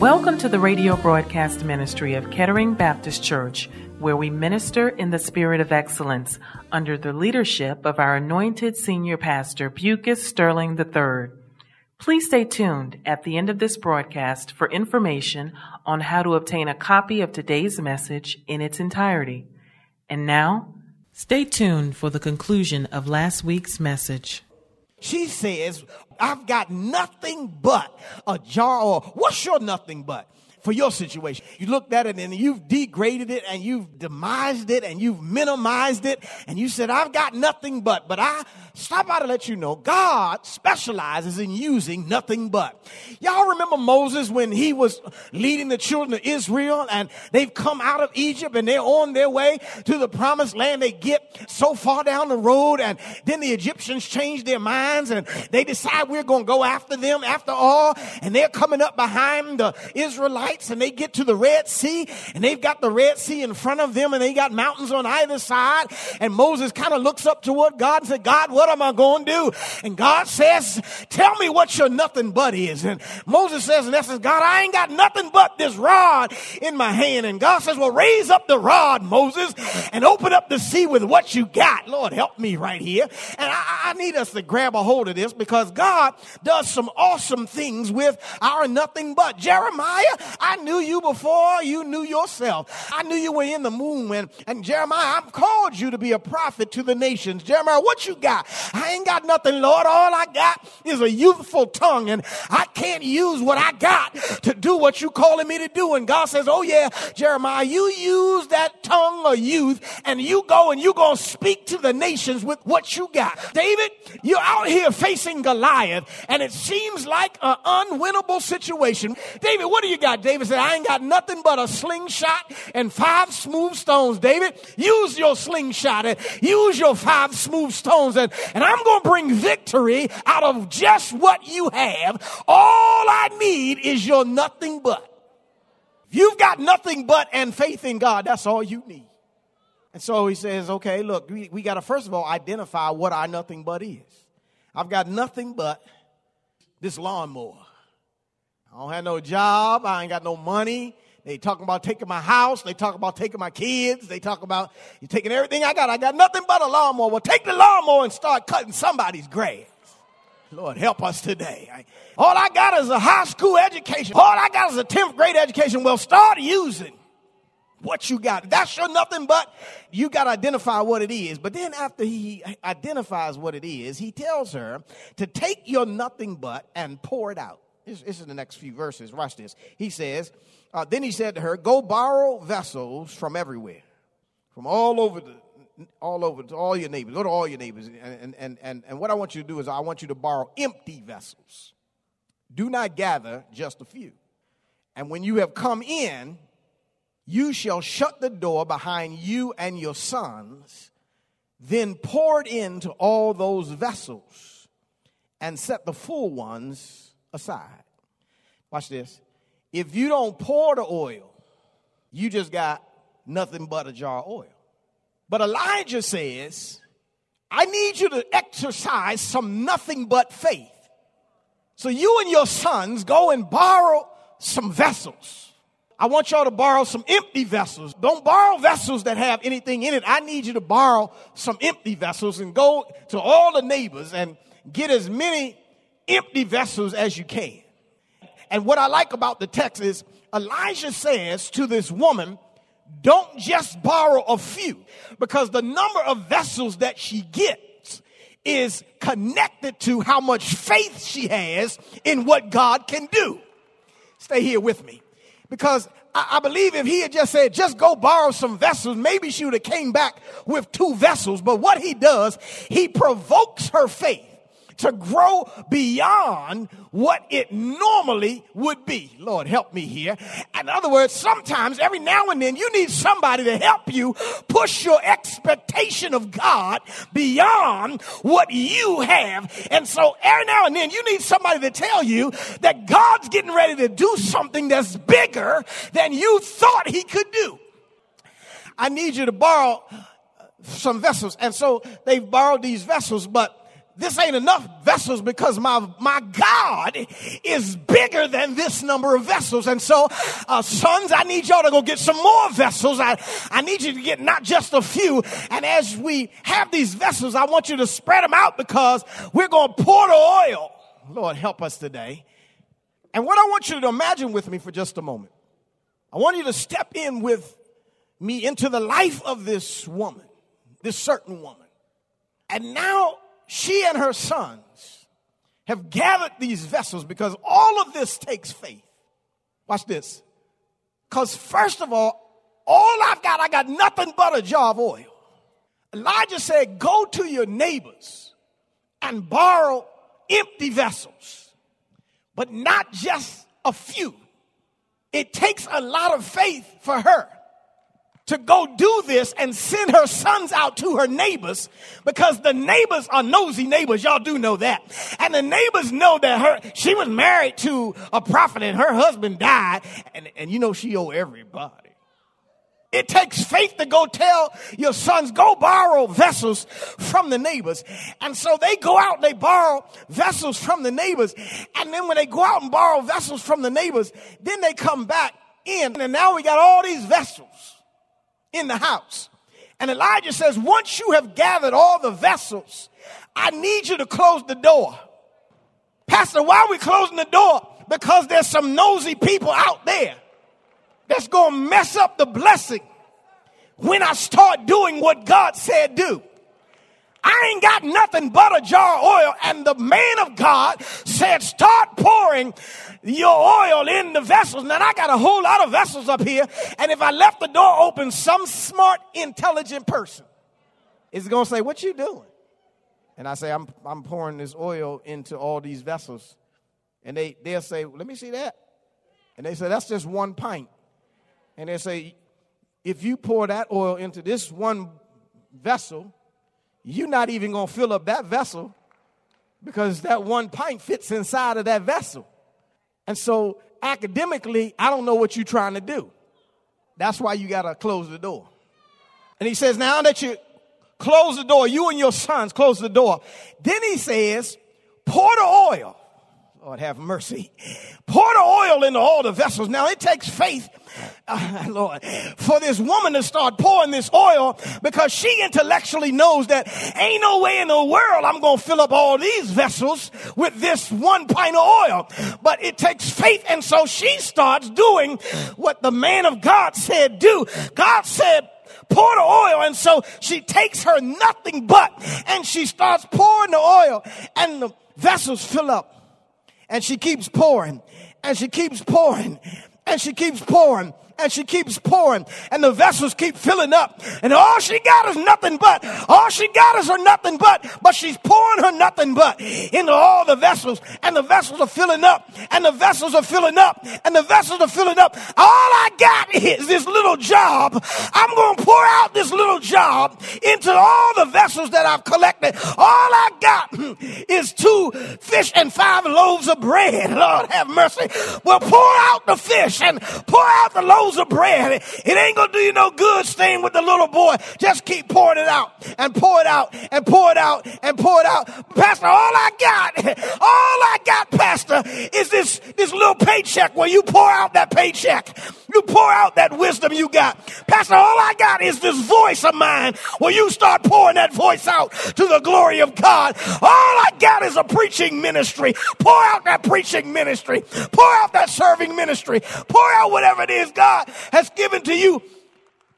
Welcome to the radio broadcast ministry of Kettering Baptist Church, where we minister in the spirit of excellence under the leadership of our anointed senior pastor, Bucus Sterling III. Please stay tuned at the end of this broadcast for information on how to obtain a copy of today's message in its entirety. And now, stay tuned for the conclusion of last week's message. She says, I've got nothing but a jar, or what's your nothing but? For your situation. You looked at it and you've degraded it and you've demised it and you've minimized it and you said, I've got nothing but. But I stop by to let you know God specializes in using nothing but. Y'all remember Moses when he was leading the children of Israel and they've come out of Egypt and they're on their way to the promised land. They get so far down the road and then the Egyptians change their minds and they decide we're going to go after them after all. And they're coming up behind the Israelites and they get to the Red Sea and they've got the Red Sea in front of them and they got mountains on either side. And Moses kind of looks up toward God and said, God, what am I going to do? And God says, tell me what your nothing but is. And Moses says in essence, God, I ain't got nothing but this rod in my hand. And God says, well, raise up the rod, Moses, and open up the sea with what you got. Lord, help me right here. And I, I need us to grab a hold of this because God does some awesome things with our nothing but. Jeremiah, I knew you before you knew yourself. I knew you were in the moon. And, and Jeremiah, I've called you to be a prophet to the nations. Jeremiah, what you got? I ain't got nothing, Lord. All I got is a youthful tongue, and I can't use what I got to do what you calling me to do. And God says, Oh yeah, Jeremiah, you use that tongue of youth, and you go and you're gonna speak to the nations with what you got. David, you're out here facing Goliath, and it seems like an unwinnable situation. David, what do you got? David said, I ain't got nothing but a slingshot and five smooth stones. David, use your slingshot and use your five smooth stones and, and I'm going to bring victory out of just what you have. All I need is your nothing but. If you've got nothing but and faith in God. That's all you need. And so he says, okay, look, we, we got to first of all identify what our nothing but is. I've got nothing but this lawnmower. I don't have no job. I ain't got no money. They talking about taking my house. They talk about taking my kids. They talk about you taking everything I got. I got nothing but a lawnmower. Well, take the lawnmower and start cutting somebody's grass. Lord, help us today. All I got is a high school education. All I got is a 10th grade education. Well, start using what you got. That's your nothing but you got to identify what it is. But then after he identifies what it is, he tells her to take your nothing but and pour it out. This, this is the next few verses. Watch this. He says, uh, Then he said to her, Go borrow vessels from everywhere, from all over the all over to all your neighbors. Go to all your neighbors. And, and, and, and what I want you to do is I want you to borrow empty vessels. Do not gather just a few. And when you have come in, you shall shut the door behind you and your sons, then pour it into all those vessels and set the full ones aside. Watch this. If you don't pour the oil, you just got nothing but a jar of oil. But Elijah says, I need you to exercise some nothing but faith. So you and your sons go and borrow some vessels. I want y'all to borrow some empty vessels. Don't borrow vessels that have anything in it. I need you to borrow some empty vessels and go to all the neighbors and get as many empty vessels as you can. And what I like about the text is Elijah says to this woman, don't just borrow a few because the number of vessels that she gets is connected to how much faith she has in what God can do. Stay here with me because I, I believe if he had just said, just go borrow some vessels, maybe she would have came back with two vessels. But what he does, he provokes her faith to grow beyond what it normally would be. Lord, help me here. In other words, sometimes every now and then you need somebody to help you push your expectation of God beyond what you have. And so every now and then you need somebody to tell you that God's getting ready to do something that's bigger than you thought he could do. I need you to borrow some vessels. And so they've borrowed these vessels, but this ain't enough vessels because my, my God is bigger than this number of vessels. And so, uh, sons, I need y'all to go get some more vessels. I, I need you to get not just a few. And as we have these vessels, I want you to spread them out because we're going to pour the oil. Lord, help us today. And what I want you to imagine with me for just a moment, I want you to step in with me into the life of this woman, this certain woman. And now she and her sons have gathered these vessels because all of this takes faith. Watch this. Because, first of all, all I've got, I got nothing but a jar of oil. Elijah said, Go to your neighbors and borrow empty vessels, but not just a few. It takes a lot of faith for her to go do this and send her sons out to her neighbors because the neighbors are nosy neighbors. Y'all do know that. And the neighbors know that her, she was married to a prophet and her husband died. And, and you know, she owe everybody. It takes faith to go tell your sons, go borrow vessels from the neighbors. And so they go out and they borrow vessels from the neighbors. And then when they go out and borrow vessels from the neighbors, then they come back in. And now we got all these vessels in the house. And Elijah says, once you have gathered all the vessels, I need you to close the door. Pastor, why are we closing the door? Because there's some nosy people out there that's going to mess up the blessing when I start doing what God said do. I ain't got nothing but a jar of oil. And the man of God said, start pouring your oil in the vessels. Now I got a whole lot of vessels up here. And if I left the door open, some smart, intelligent person is going to say, what you doing? And I say, I'm, I'm pouring this oil into all these vessels. And they, they'll say, let me see that. And they say, that's just one pint. And they say, if you pour that oil into this one vessel, you're not even going to fill up that vessel because that one pint fits inside of that vessel. And so, academically, I don't know what you're trying to do. That's why you got to close the door. And he says, now that you close the door, you and your sons close the door. Then he says, pour the oil Lord have mercy. Pour the oil into all the vessels. Now it takes faith, Lord, for this woman to start pouring this oil because she intellectually knows that ain't no way in the world I'm going to fill up all these vessels with this one pint of oil. But it takes faith. And so she starts doing what the man of God said do. God said, pour the oil. And so she takes her nothing but and she starts pouring the oil and the vessels fill up and she keeps pouring and she keeps pouring and she keeps pouring and she keeps pouring and the vessels keep filling up and all she got is nothing but all she got is her nothing but but she's pouring her nothing but into all the vessels and the vessels are filling up and the vessels are filling up and the vessels are filling up. All i got is this little job. I'm going to pour out this little job into all the vessels that i've collected. All i got is two fish and five loaves of bread. Lord have mercy. Well pour out the fish and pour out the loaves loaves of bread. It ain't gonna do you no good staying with the little boy. Just keep pouring it out and pour it out and pour it out and pour it out. Pastor, all I got, all I got, Pastor, is this, this little paycheck where you pour out that paycheck. You pour out that wisdom you got. Pastor, all I got is this voice of mine where you start pouring that voice out to the glory of God. All I got is a preaching ministry. Pour out that preaching ministry. Pour out that serving ministry. Pour out whatever it is God God has given to you,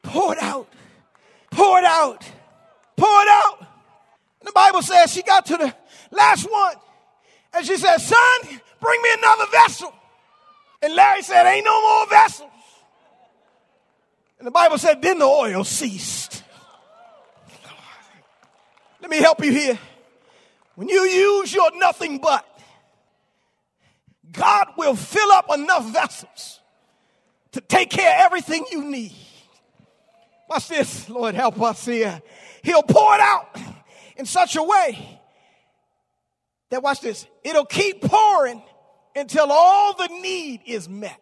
pour it out. Pour it out. Pour it out. And the Bible says she got to the last one and she said, Son, bring me another vessel. And Larry said, Ain't no more vessels. And the Bible said, then the oil ceased. Let me help you here. When you use your nothing but, God will fill up enough vessels to take care of everything you need. Watch this, Lord, help us here. He'll pour it out in such a way that, watch this, it'll keep pouring until all the need is met.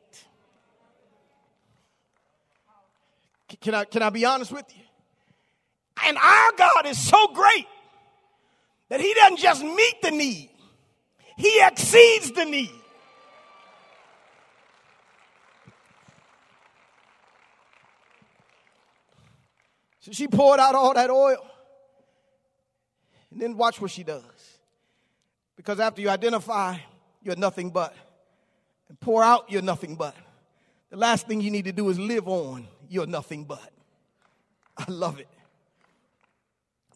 Can I, can I be honest with you? And our God is so great that He doesn't just meet the need, He exceeds the need. So she poured out all that oil. And then watch what she does. Because after you identify you're nothing but, and pour out you're nothing but, the last thing you need to do is live on you're nothing but. I love it.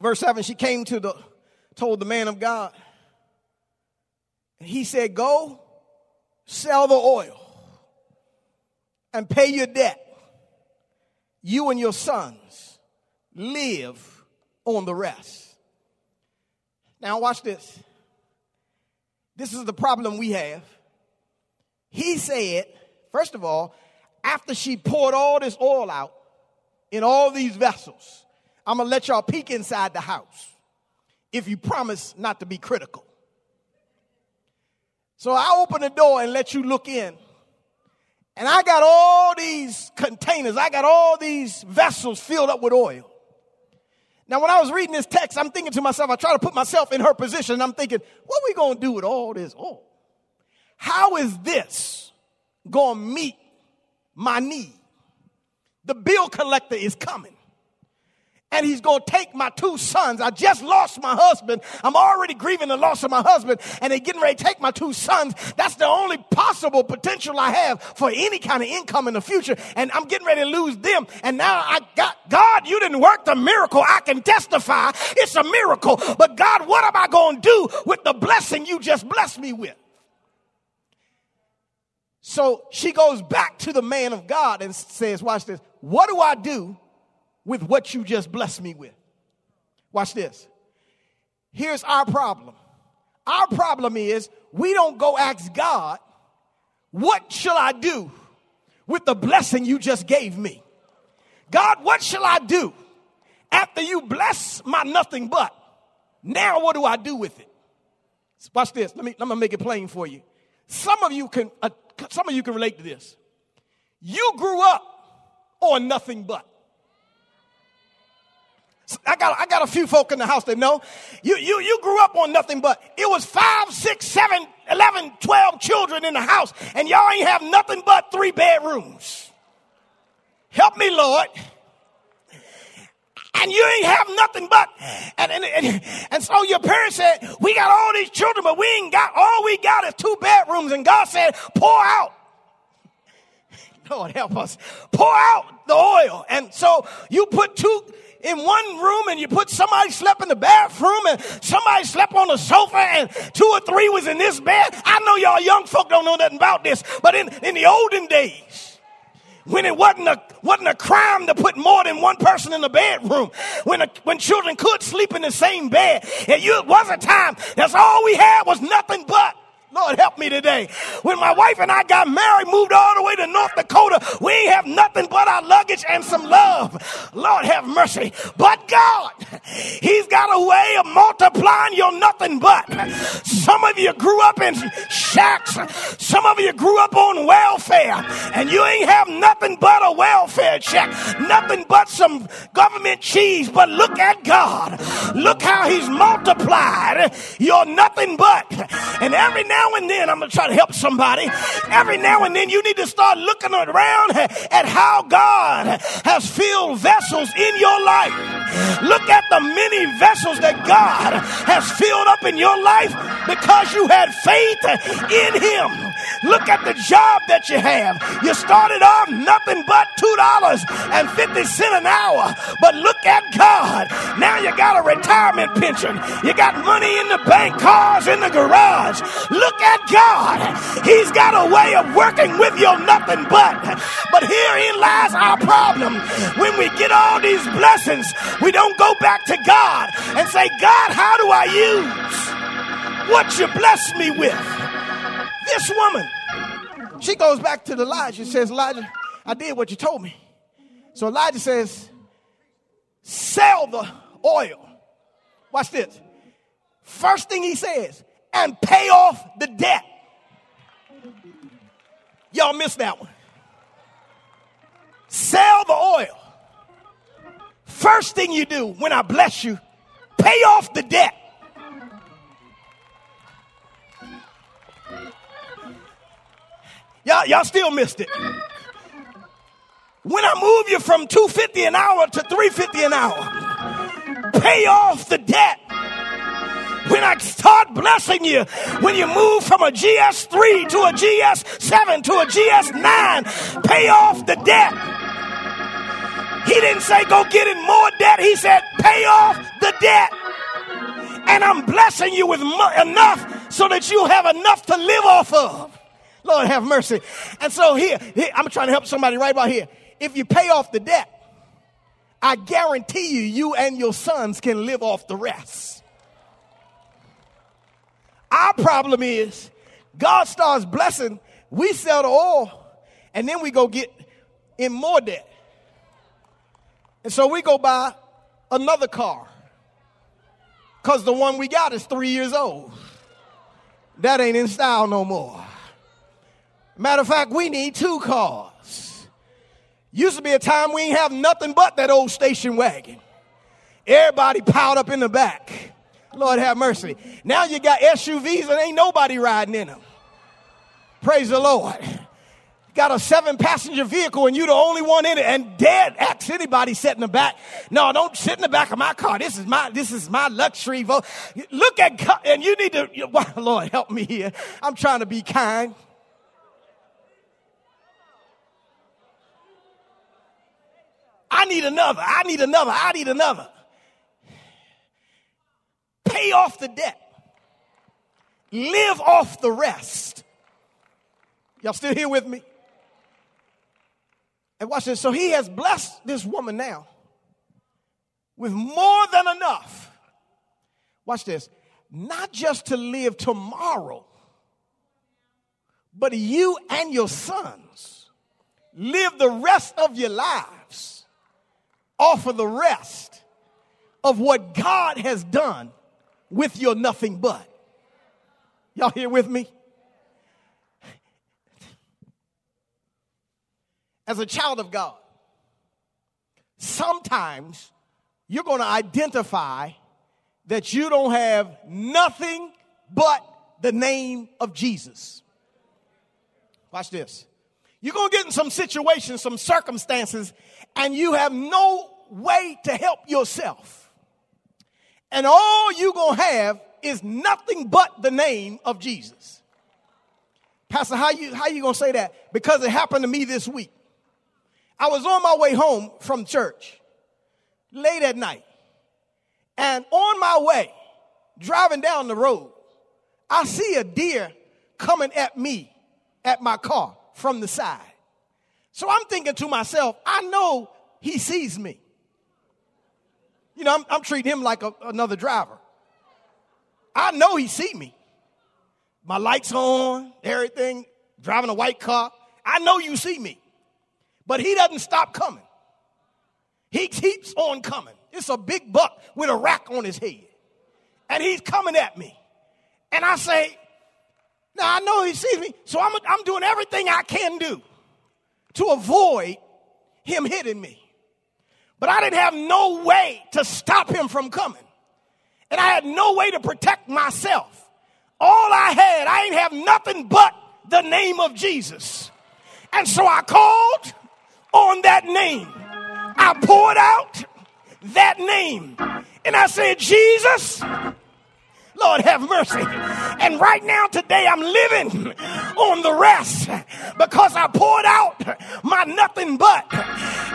Verse 7 she came to the, told the man of God, and he said, Go sell the oil and pay your debt. You and your sons live on the rest. Now, watch this. This is the problem we have. He said, first of all, after she poured all this oil out in all these vessels, I'm gonna let y'all peek inside the house if you promise not to be critical. So I open the door and let you look in. And I got all these containers, I got all these vessels filled up with oil. Now, when I was reading this text, I'm thinking to myself, I try to put myself in her position, I'm thinking, what we going to do with all this oil? How is this going to meet my need? The bill collector is coming and he's going to take my two sons. I just lost my husband. I'm already grieving the loss of my husband and they're getting ready to take my two sons. That's the only possible potential I have for any kind of income in the future. And I'm getting ready to lose them. And now I got, God, you didn't work the miracle. I can testify it's a miracle. But God, what am I going to do with the blessing you just blessed me with? So she goes back to the man of God and says, watch this. What do I do with what you just blessed me with. Watch this. Here's our problem. Our problem is we don't go ask God, what shall I do with the blessing you just gave me? God, what shall I do after you bless my nothing but? Now what do I do with it? Watch this. Let me, let me make it plain for you. Some of you can, uh, some of you can relate to this. You grew up on nothing but. I got, I got a few folk in the house that know. You, you, you grew up on nothing but it was five, six, seven, eleven, twelve children in the house, and y'all ain't have nothing but three bedrooms. Help me, Lord. And you ain't have nothing but, and, and, and, and so your parents said, we got all these children, but we ain't got, all we got is two bedrooms. And God said, pour out. Lord help us. Pour out the oil. And so you put two, in one room and you put somebody slept in the bathroom and somebody slept on the sofa and two or three was in this bed. I know y'all young folk don't know nothing about this, but in, in the olden days, when it wasn't a, wasn't a crime to put more than one person in the bedroom, when, a, when children could sleep in the same bed, and you, it was a time, that's all we had was nothing but Lord, help me today. When my wife and I got married, moved all the way to North Dakota, we ain't have nothing but our luggage and some love. Lord, have mercy. But God, He's got a way of multiplying your nothing but. Some of you grew up in shacks. Some of you grew up on welfare, and you ain't have nothing but a welfare check, nothing but some government cheese. But look at God. Look how He's multiplied your nothing but. And every now now and then, I'm going to try to help somebody. Every now and then, you need to start looking around at how God has filled vessels in your life. Look at the many vessels that God has filled up in your life because you had faith in Him. Look at the job that you have. You started off nothing but $2.50 an hour. But look at God. Now you got a retirement pension. You got money in the bank, cars in the garage. Look at God. He's got a way of working with your nothing but. But herein lies our problem. When we get all these blessings, we don't go back to God and say, God, how do I use what you blessed me with? This woman, she goes back to Elijah and says, Elijah, I did what you told me. So Elijah says, sell the oil. Watch this. First thing he says, and pay off the debt. Y'all missed that one. Sell the oil. First thing you do when I bless you, pay off the debt. Y'all, y'all still missed it. When I move you from 250 an hour to 350 an hour, pay off the debt. When I start blessing you, when you move from a GS3 to a GS7 to a GS9, pay off the debt. He didn't say go get in more debt. He said pay off the debt. And I'm blessing you with mo- enough so that you have enough to live off of. Lord have mercy. And so here, here, I'm trying to help somebody right about here. If you pay off the debt, I guarantee you, you and your sons can live off the rest. Our problem is God starts blessing, we sell the oil, and then we go get in more debt. And so we go buy another car because the one we got is three years old. That ain't in style no more. Matter of fact, we need two cars. Used to be a time we ain't have nothing but that old station wagon. Everybody piled up in the back. Lord have mercy. Now you got SUVs and ain't nobody riding in them. Praise the Lord. Got a seven passenger vehicle and you the only one in it and dead ask anybody sit in the back. No, don't sit in the back of my car. This is my, this is my luxury vote. Look at, and you need to, Lord help me here. I'm trying to be kind. I need another. I need another. I need another. Pay off the debt. Live off the rest. Y'all still here with me? And watch this. So he has blessed this woman now with more than enough. Watch this. Not just to live tomorrow, but you and your sons live the rest of your lives off of the rest of what God has done with your nothing but. Y'all here with me? As a child of God, sometimes you're going to identify that you don't have nothing but the name of Jesus. Watch this. You're going to get in some situations, some circumstances, and you have no way to help yourself. And all you're going to have is nothing but the name of Jesus. Pastor, how you, how you going to say that? Because it happened to me this week. I was on my way home from church late at night. And on my way, driving down the road, I see a deer coming at me at my car from the side. So I'm thinking to myself, I know he sees me. You know, I'm, I'm treating him like a, another driver. I know he see me. My lights on, everything, driving a white car. I know you see me. But he doesn't stop coming. He keeps on coming. It's a big buck with a rack on his head. And he's coming at me. And I say, now I know he sees me, so I'm, I'm doing everything I can do to avoid him hitting me. But I didn't have no way to stop him from coming. And I had no way to protect myself. All I had, I ain't have nothing but the name of Jesus. And so I called on that name. I poured out that name. And I said, Jesus, Lord have mercy. And right now, today, I'm living on the rest because I poured out my nothing but.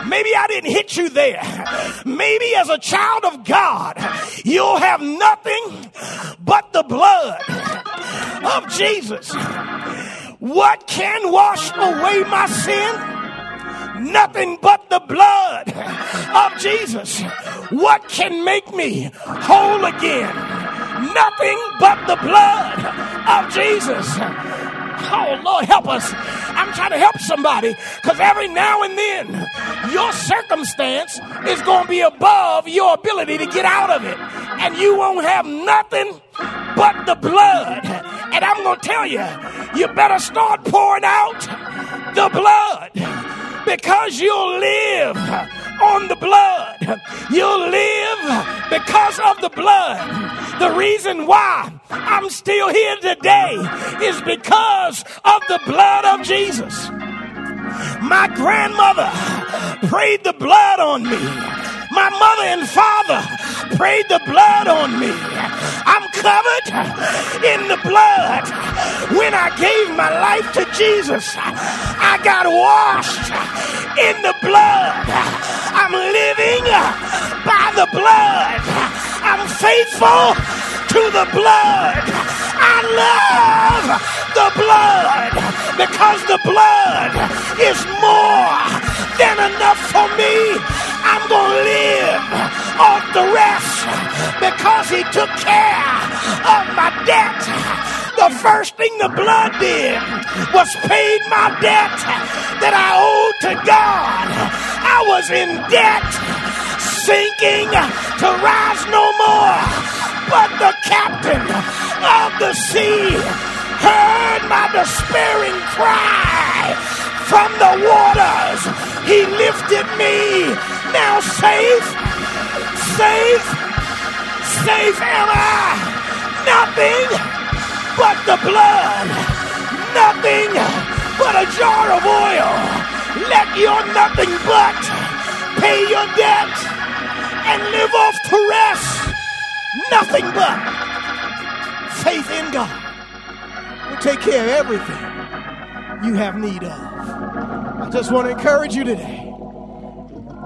Maybe I didn't hit you there. Maybe as a child of God, you'll have nothing but the blood of Jesus. What can wash away my sin? Nothing but the blood of Jesus. What can make me whole again? Nothing but the blood of Jesus. Oh, Lord, help us. I'm trying to help somebody because every now and then your circumstance is going to be above your ability to get out of it. And you won't have nothing but the blood. And I'm going to tell you, you better start pouring out the blood because you'll live on the blood. You'll live because of the blood. The reason why I'm still here today is because of the blood of Jesus. My grandmother prayed the blood on me. My mother and father prayed the blood on me. I'm covered in the blood. When I gave my life to Jesus, I got washed in the blood. I'm living by the blood. I'm faithful to the blood. I love the blood because the blood is more than enough for me. I'm going to live off the rest because he took care of my debt. The first thing the blood did was paid my debt that I owed to God. I was in debt, sinking to rise no more. But the captain of the sea heard my despairing cry from the waters. He lifted me. Now safe, safe, safe am I. Nothing but the blood. Nothing but a jar of oil. Let your nothing but pay your debt and live off to rest. Nothing but faith in God will take care of everything you have need of. I just want to encourage you today.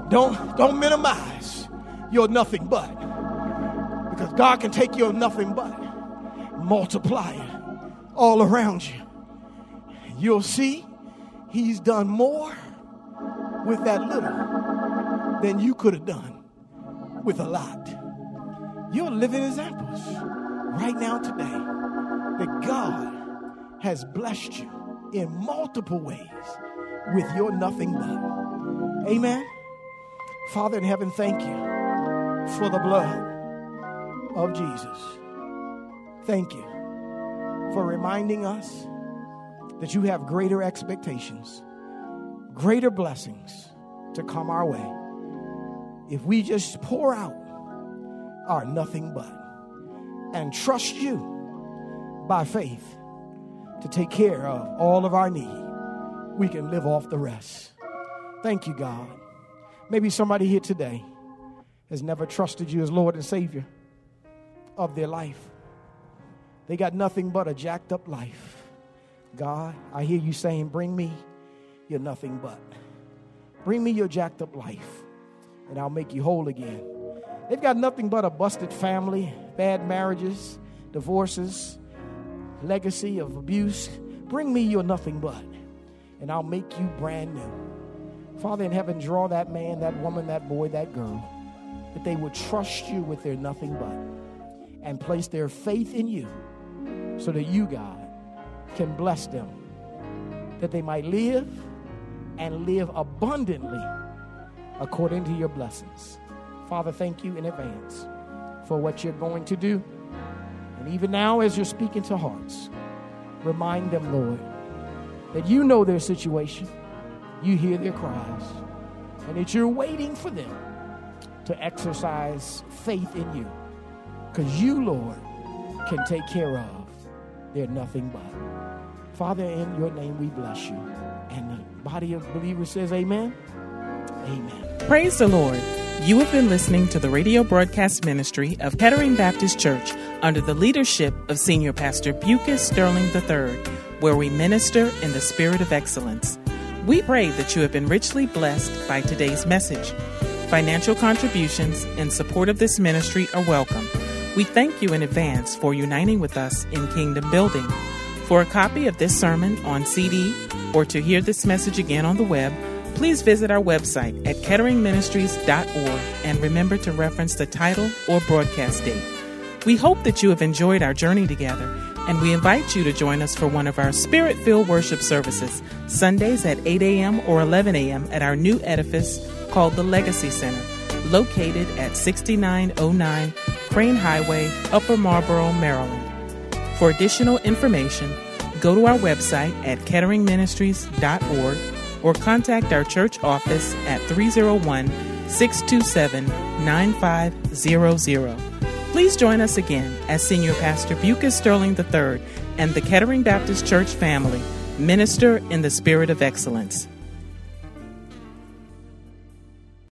Don't don't minimize your nothing but. Because God can take your nothing but, multiply it all around you. You'll see He's done more with that little than you could have done with a lot. You're living examples right now today that God has blessed you in multiple ways with your nothing but. Amen. Father in heaven, thank you for the blood of Jesus. Thank you for reminding us that you have greater expectations, greater blessings to come our way if we just pour out our nothing but and trust you by faith to take care of all of our need. We can live off the rest. Thank you, God. Maybe somebody here today has never trusted you as Lord and Savior of their life. They got nothing but a jacked up life. God, I hear you saying, Bring me your nothing but. Bring me your jacked up life, and I'll make you whole again. They've got nothing but a busted family, bad marriages, divorces, legacy of abuse. Bring me your nothing but, and I'll make you brand new. Father in heaven, draw that man, that woman, that boy, that girl, that they would trust you with their nothing but and place their faith in you so that you, God, can bless them, that they might live and live abundantly according to your blessings. Father, thank you in advance for what you're going to do. And even now, as you're speaking to hearts, remind them, Lord, that you know their situation, you hear their cries, and that you're waiting for them to exercise faith in you. Because you, Lord, can take care of their nothing but. Father, in your name we bless you. And the body of believers says, Amen. Amen. Praise the Lord. You have been listening to the radio broadcast ministry of Kettering Baptist Church under the leadership of Senior Pastor Bucus Sterling III, where we minister in the spirit of excellence. We pray that you have been richly blessed by today's message. Financial contributions in support of this ministry are welcome. We thank you in advance for uniting with us in kingdom building. For a copy of this sermon on CD or to hear this message again on the web, please visit our website at ketteringministries.org and remember to reference the title or broadcast date. We hope that you have enjoyed our journey together, and we invite you to join us for one of our spirit filled worship services, Sundays at 8 a.m. or 11 a.m. at our new edifice called the Legacy Center, located at 6909 Crain Highway, Upper Marlboro, Maryland. For additional information, go to our website at ketteringministries.org or contact our church office at 301 627 9500. Please join us again as Senior Pastor Bucus Sterling III and the Kettering Baptist Church family minister in the spirit of excellence.